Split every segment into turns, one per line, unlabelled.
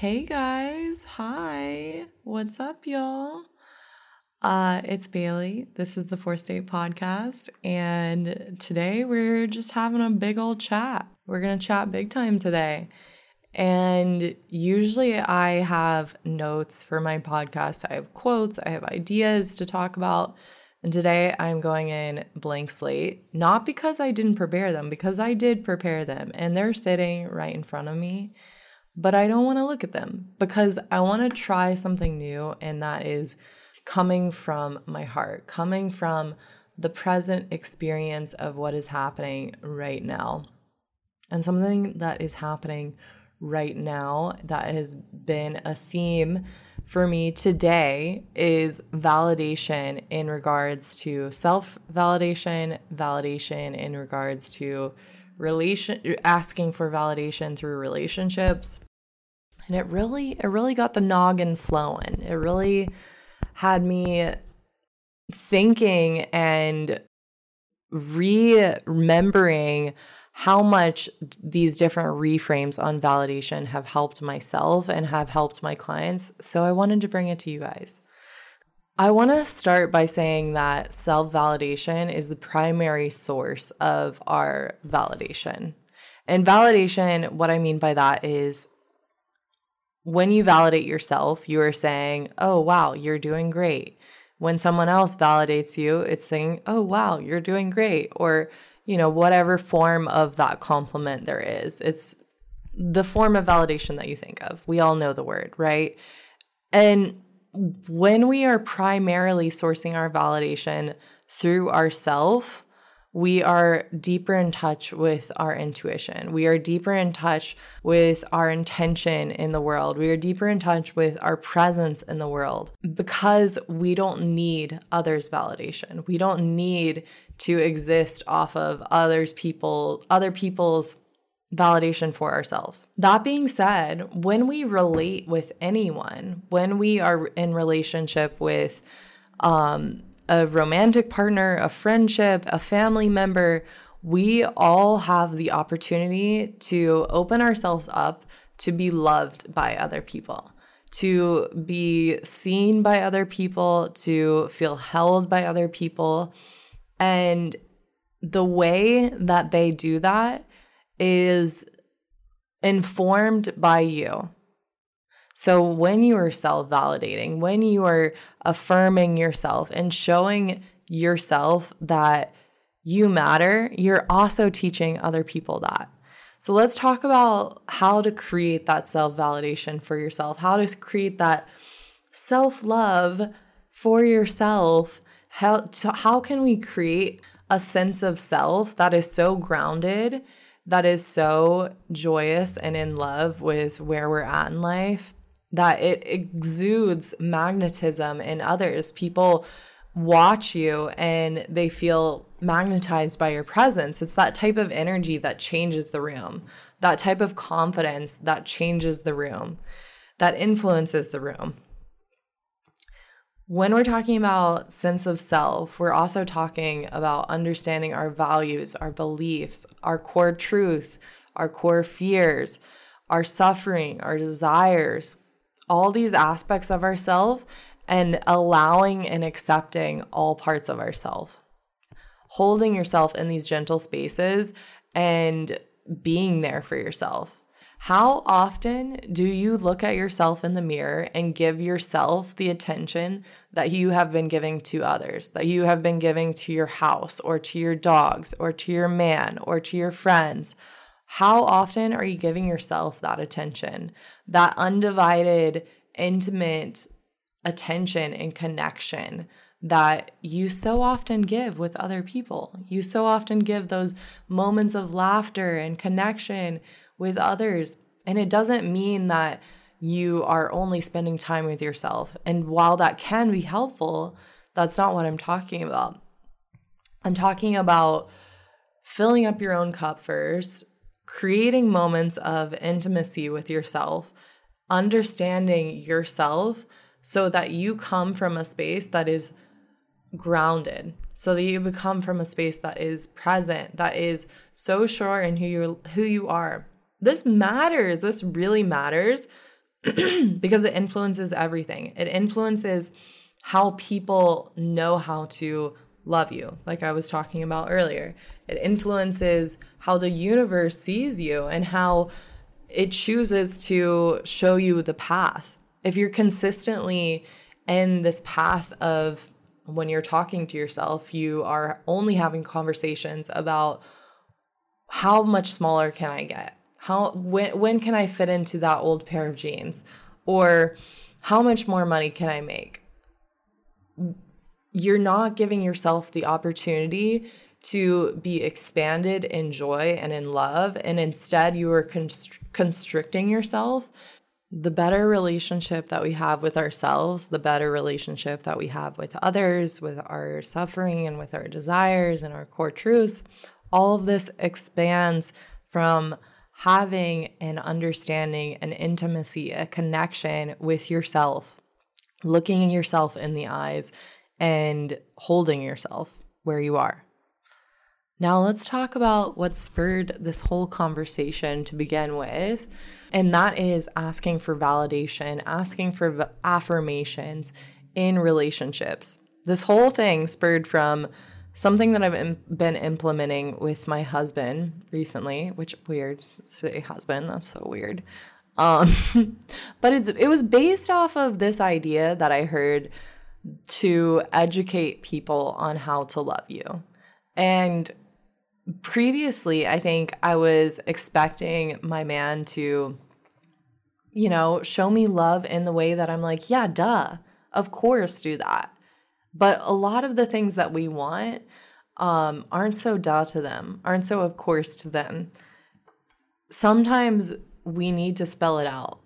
Hey guys, hi. What's up, y'all? Uh, it's Bailey. This is the Fourth State Podcast, and today we're just having a big old chat. We're gonna chat big time today. And usually I have notes for my podcast. I have quotes, I have ideas to talk about. And today I'm going in blank slate, not because I didn't prepare them, because I did prepare them and they're sitting right in front of me. But I don't want to look at them because I want to try something new, and that is coming from my heart, coming from the present experience of what is happening right now. And something that is happening right now that has been a theme for me today is validation in regards to self validation, validation in regards to relation asking for validation through relationships. And it really it really got the noggin flowing. It really had me thinking and remembering how much these different reframes on validation have helped myself and have helped my clients. So I wanted to bring it to you guys. I want to start by saying that self validation is the primary source of our validation. And validation, what I mean by that is when you validate yourself, you are saying, oh, wow, you're doing great. When someone else validates you, it's saying, oh, wow, you're doing great. Or, you know, whatever form of that compliment there is. It's the form of validation that you think of. We all know the word, right? And when we are primarily sourcing our validation through ourself, we are deeper in touch with our intuition. We are deeper in touch with our intention in the world. We are deeper in touch with our presence in the world because we don't need others' validation. We don't need to exist off of others people other people's validation for ourselves. That being said, when we relate with anyone, when we are in relationship with um, a romantic partner, a friendship, a family member, we all have the opportunity to open ourselves up to be loved by other people, to be seen by other people, to feel held by other people. And the way that they do that is informed by you. So when you are self validating, when you are affirming yourself and showing yourself that you matter, you're also teaching other people that. So let's talk about how to create that self validation for yourself, how to create that self love for yourself. How, to, how can we create a sense of self that is so grounded, that is so joyous and in love with where we're at in life, that it exudes magnetism in others. People watch you and they feel magnetized by your presence. It's that type of energy that changes the room, that type of confidence that changes the room, that influences the room. When we're talking about sense of self, we're also talking about understanding our values, our beliefs, our core truth, our core fears, our suffering, our desires, all these aspects of ourselves and allowing and accepting all parts of ourselves. Holding yourself in these gentle spaces and being there for yourself. How often do you look at yourself in the mirror and give yourself the attention that you have been giving to others, that you have been giving to your house or to your dogs or to your man or to your friends? How often are you giving yourself that attention, that undivided, intimate attention and connection that you so often give with other people? You so often give those moments of laughter and connection with others. And it doesn't mean that you are only spending time with yourself. And while that can be helpful, that's not what I'm talking about. I'm talking about filling up your own cup first, creating moments of intimacy with yourself, understanding yourself so that you come from a space that is grounded so that you become from a space that is present that is so sure in who you who you are this matters this really matters because it influences everything. It influences how people know how to love you, like I was talking about earlier. It influences how the universe sees you and how it chooses to show you the path. If you're consistently in this path of when you're talking to yourself, you are only having conversations about how much smaller can I get? How when when can I fit into that old pair of jeans? Or how much more money can I make? You're not giving yourself the opportunity to be expanded in joy and in love, and instead you are const- constricting yourself. The better relationship that we have with ourselves, the better relationship that we have with others, with our suffering and with our desires and our core truths, all of this expands from having an understanding, an intimacy, a connection with yourself, looking yourself in the eyes and holding yourself where you are. Now, let's talk about what spurred this whole conversation to begin with, and that is asking for validation, asking for affirmations in relationships. This whole thing spurred from something that I've Im- been implementing with my husband recently, which weird say husband, that's so weird. Um, but it's it was based off of this idea that I heard to educate people on how to love you. And previously, I think I was expecting my man to, you know, show me love in the way that I'm like, yeah, duh, of course, do that. But a lot of the things that we want um, aren't so duh to them, aren't so of course to them. Sometimes we need to spell it out.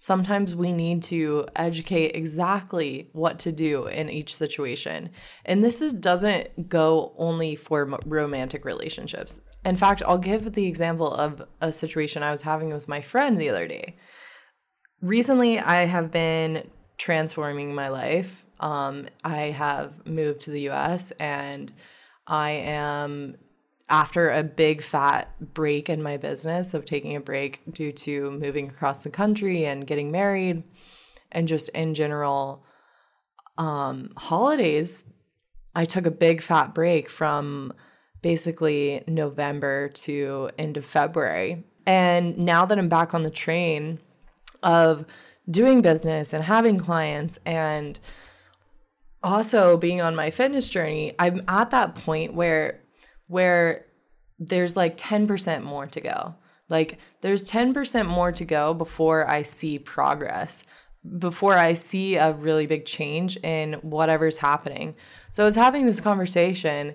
Sometimes we need to educate exactly what to do in each situation. And this is, doesn't go only for romantic relationships. In fact, I'll give the example of a situation I was having with my friend the other day. Recently, I have been transforming my life. Um, I have moved to the US and I am after a big fat break in my business of taking a break due to moving across the country and getting married and just in general um, holidays i took a big fat break from basically november to end of february. And now that i'm back on the train of doing business and having clients and also being on my fitness journey i'm at that point where where there's like 10% more to go. Like there's 10% more to go before I see progress, before I see a really big change in whatever's happening. So I was having this conversation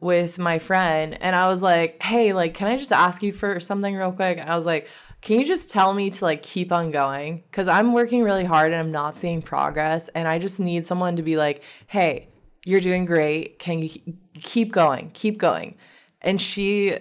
with my friend and I was like, "Hey, like can I just ask you for something real quick?" And I was like, "Can you just tell me to like keep on going cuz I'm working really hard and I'm not seeing progress and I just need someone to be like, "Hey, you're doing great. Can you keep going? Keep going." And she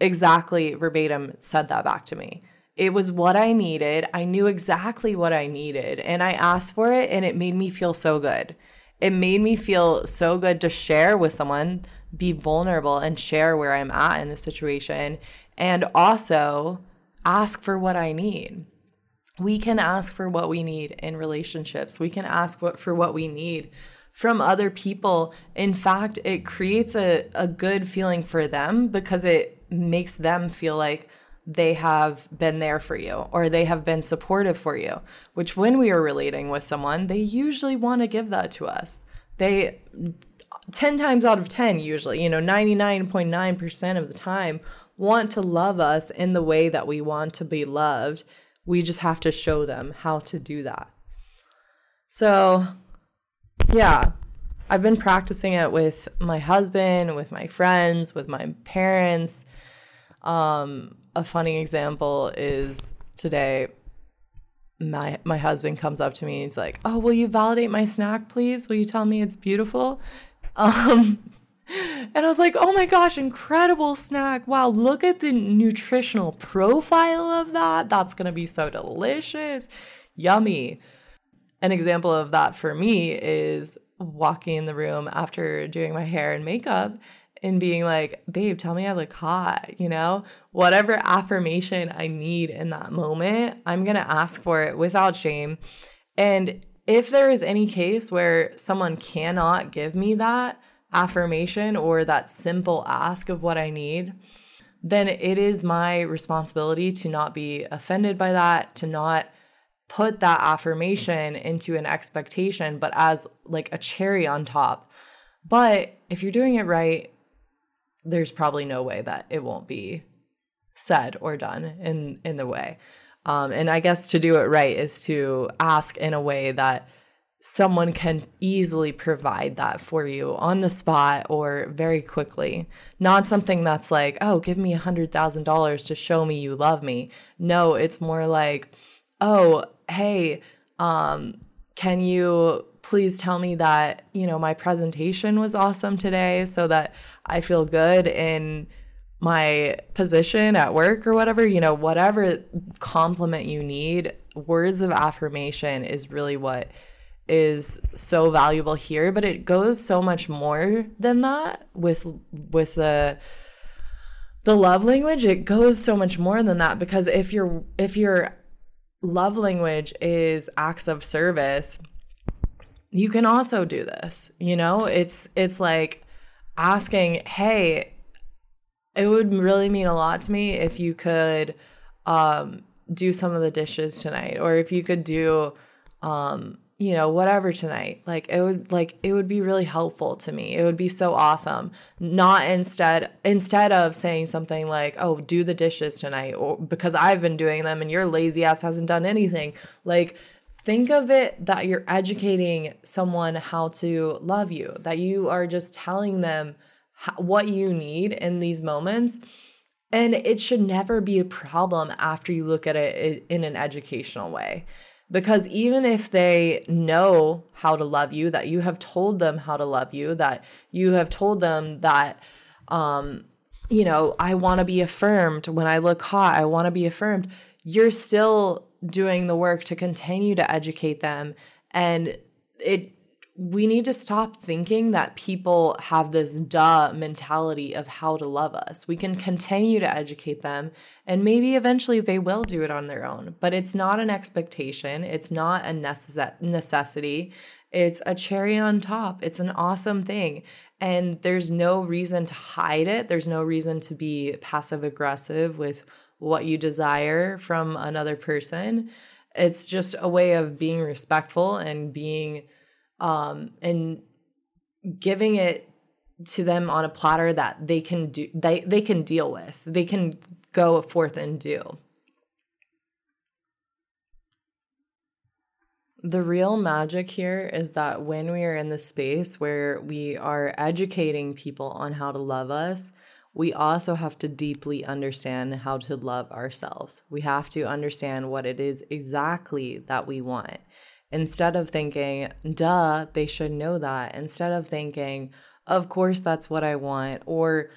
exactly verbatim said that back to me. It was what I needed. I knew exactly what I needed. And I asked for it, and it made me feel so good. It made me feel so good to share with someone, be vulnerable, and share where I'm at in a situation, and also ask for what I need. We can ask for what we need in relationships. We can ask what, for what we need from other people. In fact, it creates a, a good feeling for them because it makes them feel like they have been there for you or they have been supportive for you, which when we are relating with someone, they usually want to give that to us. They 10 times out of 10 usually, you know, 99.9% of the time want to love us in the way that we want to be loved. We just have to show them how to do that. So, yeah. I've been practicing it with my husband, with my friends, with my parents. Um, a funny example is today my my husband comes up to me he's like, "Oh, will you validate my snack, please? Will you tell me it's beautiful?" Um, and I was like, "Oh my gosh, incredible snack. Wow, look at the nutritional profile of that. That's going to be so delicious. Yummy." An example of that for me is walking in the room after doing my hair and makeup and being like, babe, tell me I look hot, you know? Whatever affirmation I need in that moment, I'm gonna ask for it without shame. And if there is any case where someone cannot give me that affirmation or that simple ask of what I need, then it is my responsibility to not be offended by that, to not put that affirmation into an expectation, but as like a cherry on top. But if you're doing it right, there's probably no way that it won't be said or done in in the way. Um, and I guess to do it right is to ask in a way that someone can easily provide that for you on the spot or very quickly. Not something that's like, oh, give me a $100,000 to show me you love me. No, it's more like, oh, hey, um, can you please tell me that, you know, my presentation was awesome today so that I feel good in my position at work or whatever, you know, whatever compliment you need, words of affirmation is really what is so valuable here, but it goes so much more than that with with the the love language. It goes so much more than that because if you're if your love language is acts of service, you can also do this. You know, it's it's like asking, "Hey, it would really mean a lot to me if you could um do some of the dishes tonight or if you could do um you know whatever tonight. Like it would like it would be really helpful to me. It would be so awesome. Not instead instead of saying something like oh do the dishes tonight or because i've been doing them and your lazy ass hasn't done anything. Like think of it that you're educating someone how to love you that you are just telling them how, what you need in these moments. And it should never be a problem after you look at it in an educational way because even if they know how to love you, that you have told them how to love you, that you have told them that, um, you know, I want to be affirmed when I look hot, I want to be affirmed, you're still doing the work to continue to educate them. And it we need to stop thinking that people have this duh mentality of how to love us. We can continue to educate them, and maybe eventually they will do it on their own. But it's not an expectation, it's not a necess- necessity. It's a cherry on top. It's an awesome thing. And there's no reason to hide it. There's no reason to be passive aggressive with what you desire from another person. It's just a way of being respectful and being um, and giving it to them on a platter that they can do they, they can deal with they can go forth and do. The real magic here is that when we are in the space where we are educating people on how to love us we also have to deeply understand how to love ourselves. We have to understand what it is exactly that we want Instead of thinking, duh, they should know that. Instead of thinking, of course, that's what I want. Or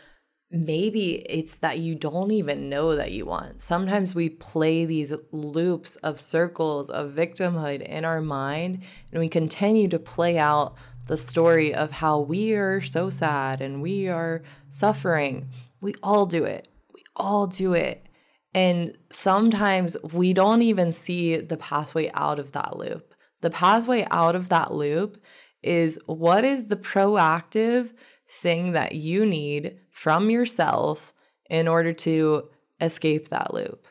maybe it's that you don't even know that you want. Sometimes we play these loops of circles of victimhood in our mind and we continue to play out the story of how we are so sad and we are suffering. We all do it. We all do it. And sometimes we don't even see the pathway out of that loop. The pathway out of that loop is what is the proactive thing that you need from yourself in order to escape that loop?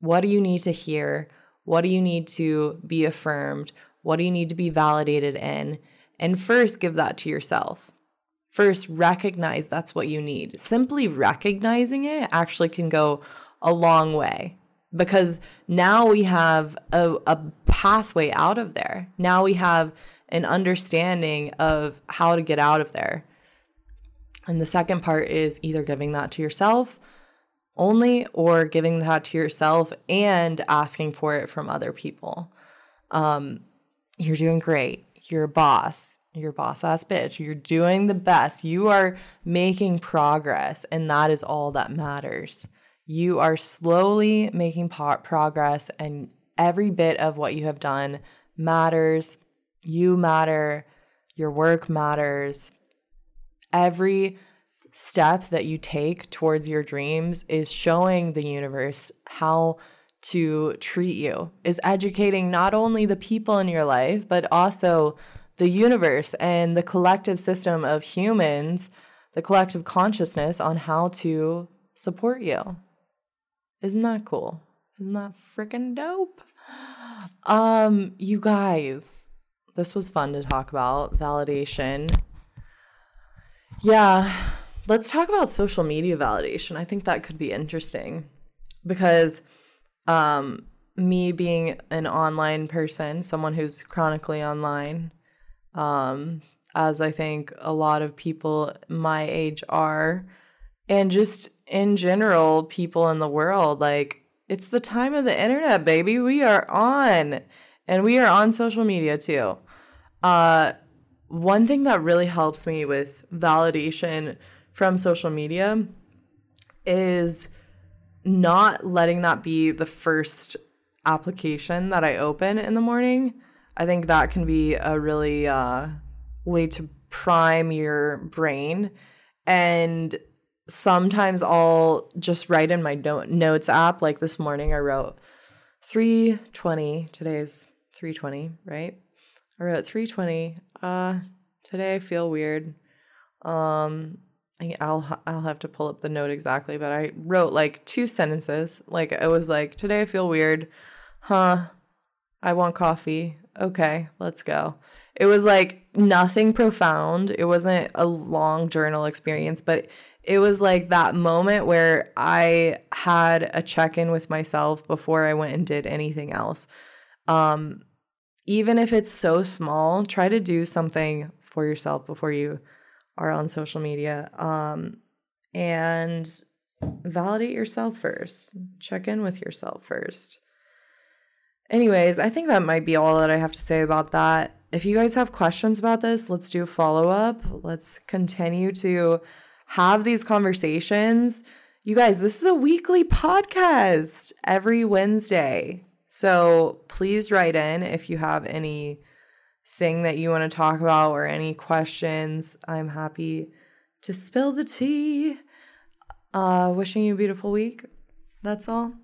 What do you need to hear? What do you need to be affirmed? What do you need to be validated in? And first, give that to yourself. First, recognize that's what you need. Simply recognizing it actually can go a long way because now we have a, a pathway out of there. Now we have an understanding of how to get out of there. And the second part is either giving that to yourself only or giving that to yourself and asking for it from other people. Um, you're doing great. You're a boss. You're a boss ass bitch. You're doing the best. You are making progress, and that is all that matters. You are slowly making progress, and every bit of what you have done matters. You matter. Your work matters. Every step that you take towards your dreams is showing the universe how to treat you, is educating not only the people in your life, but also the universe and the collective system of humans, the collective consciousness on how to support you. Isn't that cool? Isn't that freaking dope? Um, you guys, this was fun to talk about validation. Yeah, let's talk about social media validation. I think that could be interesting because um me being an online person, someone who's chronically online, um, as I think a lot of people my age are, and just in general, people in the world, like it's the time of the internet, baby. We are on, and we are on social media too. Uh, one thing that really helps me with validation from social media is not letting that be the first application that I open in the morning. I think that can be a really uh, way to prime your brain. And sometimes I'll just write in my note, notes app. Like this morning, I wrote 320. Today's 320, right? I wrote 320. Uh, today I feel weird. Um, I'll I'll have to pull up the note exactly, but I wrote like two sentences. Like it was like today I feel weird. Huh. I want coffee. Okay, let's go. It was like nothing profound. It wasn't a long journal experience, but it was like that moment where I had a check in with myself before I went and did anything else. Um, even if it's so small, try to do something for yourself before you are on social media. Um, and validate yourself first, check in with yourself first. Anyways, I think that might be all that I have to say about that. If you guys have questions about this, let's do a follow up. Let's continue to have these conversations. You guys, this is a weekly podcast every Wednesday. So please write in if you have any thing that you want to talk about or any questions. I'm happy to spill the tea. Uh, wishing you a beautiful week. That's all.